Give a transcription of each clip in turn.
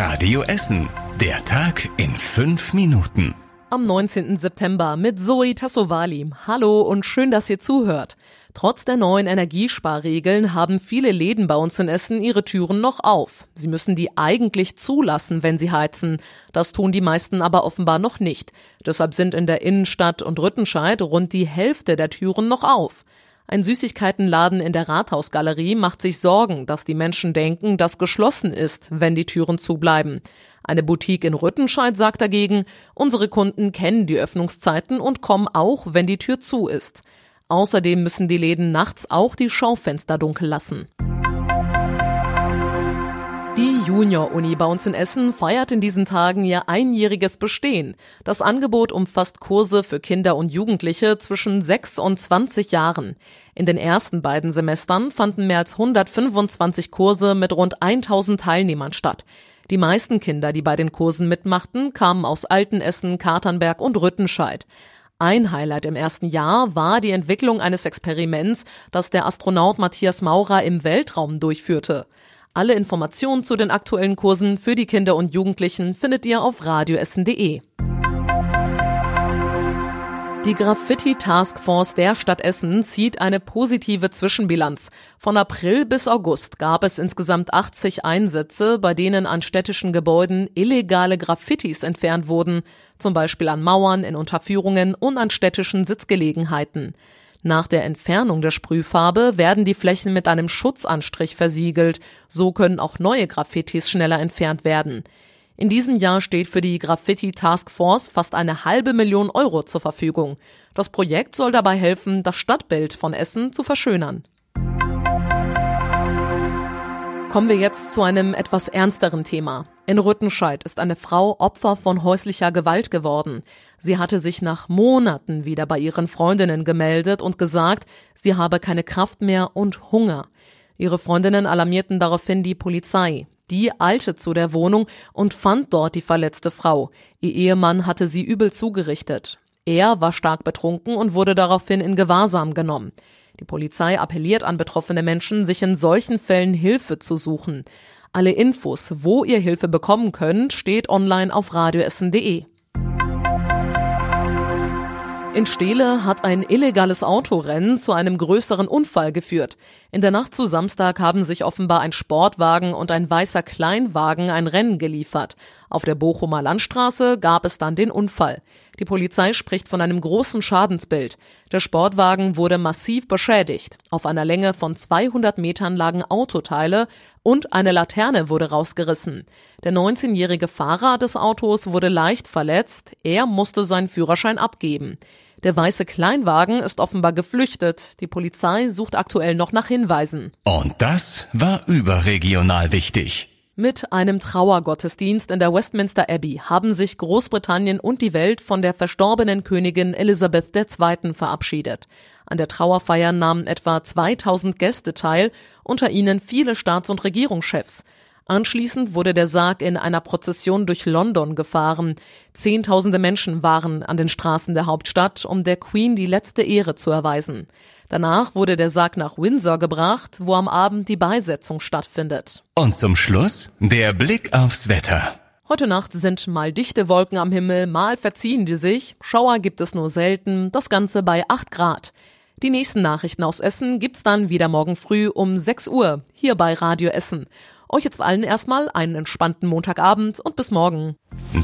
Radio Essen. Der Tag in fünf Minuten. Am 19. September mit Zoe Tassovali. Hallo und schön, dass ihr zuhört. Trotz der neuen Energiesparregeln haben viele Läden bei uns in Essen ihre Türen noch auf. Sie müssen die eigentlich zulassen, wenn sie heizen. Das tun die meisten aber offenbar noch nicht. Deshalb sind in der Innenstadt und Rüttenscheid rund die Hälfte der Türen noch auf. Ein Süßigkeitenladen in der Rathausgalerie macht sich Sorgen, dass die Menschen denken, dass geschlossen ist, wenn die Türen zubleiben. Eine Boutique in Rüttenscheid sagt dagegen, unsere Kunden kennen die Öffnungszeiten und kommen auch, wenn die Tür zu ist. Außerdem müssen die Läden nachts auch die Schaufenster dunkel lassen. Junior-Uni bei uns in Essen feiert in diesen Tagen ihr einjähriges Bestehen. Das Angebot umfasst Kurse für Kinder und Jugendliche zwischen 6 und 20 Jahren. In den ersten beiden Semestern fanden mehr als 125 Kurse mit rund 1000 Teilnehmern statt. Die meisten Kinder, die bei den Kursen mitmachten, kamen aus Altenessen, Katernberg und Rüttenscheid. Ein Highlight im ersten Jahr war die Entwicklung eines Experiments, das der Astronaut Matthias Maurer im Weltraum durchführte. Alle Informationen zu den aktuellen Kursen für die Kinder und Jugendlichen findet ihr auf radioessen.de. Die Graffiti Task Force der Stadt Essen zieht eine positive Zwischenbilanz. Von April bis August gab es insgesamt 80 Einsätze, bei denen an städtischen Gebäuden illegale Graffitis entfernt wurden, zum Beispiel an Mauern, in Unterführungen und an städtischen Sitzgelegenheiten. Nach der Entfernung der Sprühfarbe werden die Flächen mit einem Schutzanstrich versiegelt. So können auch neue Graffitis schneller entfernt werden. In diesem Jahr steht für die Graffiti Task Force fast eine halbe Million Euro zur Verfügung. Das Projekt soll dabei helfen, das Stadtbild von Essen zu verschönern. Kommen wir jetzt zu einem etwas ernsteren Thema. In Rüttenscheid ist eine Frau Opfer von häuslicher Gewalt geworden. Sie hatte sich nach Monaten wieder bei ihren Freundinnen gemeldet und gesagt, sie habe keine Kraft mehr und Hunger. Ihre Freundinnen alarmierten daraufhin die Polizei. Die eilte zu der Wohnung und fand dort die verletzte Frau. Ihr Ehemann hatte sie übel zugerichtet. Er war stark betrunken und wurde daraufhin in Gewahrsam genommen. Die Polizei appelliert an betroffene Menschen, sich in solchen Fällen Hilfe zu suchen. Alle Infos, wo ihr Hilfe bekommen könnt, steht online auf radioessen.de. In Steele hat ein illegales Autorennen zu einem größeren Unfall geführt. In der Nacht zu Samstag haben sich offenbar ein Sportwagen und ein weißer Kleinwagen ein Rennen geliefert. Auf der Bochumer Landstraße gab es dann den Unfall. Die Polizei spricht von einem großen Schadensbild. Der Sportwagen wurde massiv beschädigt. Auf einer Länge von 200 Metern lagen Autoteile und eine Laterne wurde rausgerissen. Der 19-jährige Fahrer des Autos wurde leicht verletzt. Er musste seinen Führerschein abgeben. Der weiße Kleinwagen ist offenbar geflüchtet. Die Polizei sucht aktuell noch nach Hinweisen. Und das war überregional wichtig. Mit einem Trauergottesdienst in der Westminster Abbey haben sich Großbritannien und die Welt von der verstorbenen Königin Elizabeth II. verabschiedet. An der Trauerfeier nahmen etwa 2000 Gäste teil, unter ihnen viele Staats- und Regierungschefs. Anschließend wurde der Sarg in einer Prozession durch London gefahren. Zehntausende Menschen waren an den Straßen der Hauptstadt, um der Queen die letzte Ehre zu erweisen. Danach wurde der Sarg nach Windsor gebracht, wo am Abend die Beisetzung stattfindet. Und zum Schluss der Blick aufs Wetter. Heute Nacht sind mal dichte Wolken am Himmel, mal verziehen die sich. Schauer gibt es nur selten, das Ganze bei 8 Grad. Die nächsten Nachrichten aus Essen gibt's dann wieder morgen früh um 6 Uhr hier bei Radio Essen. Euch jetzt allen erstmal einen entspannten Montagabend und bis morgen.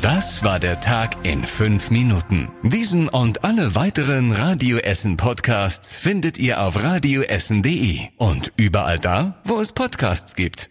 Das war der Tag in fünf Minuten. Diesen und alle weiteren Radio Essen Podcasts findet ihr auf radioessen.de und überall da, wo es Podcasts gibt.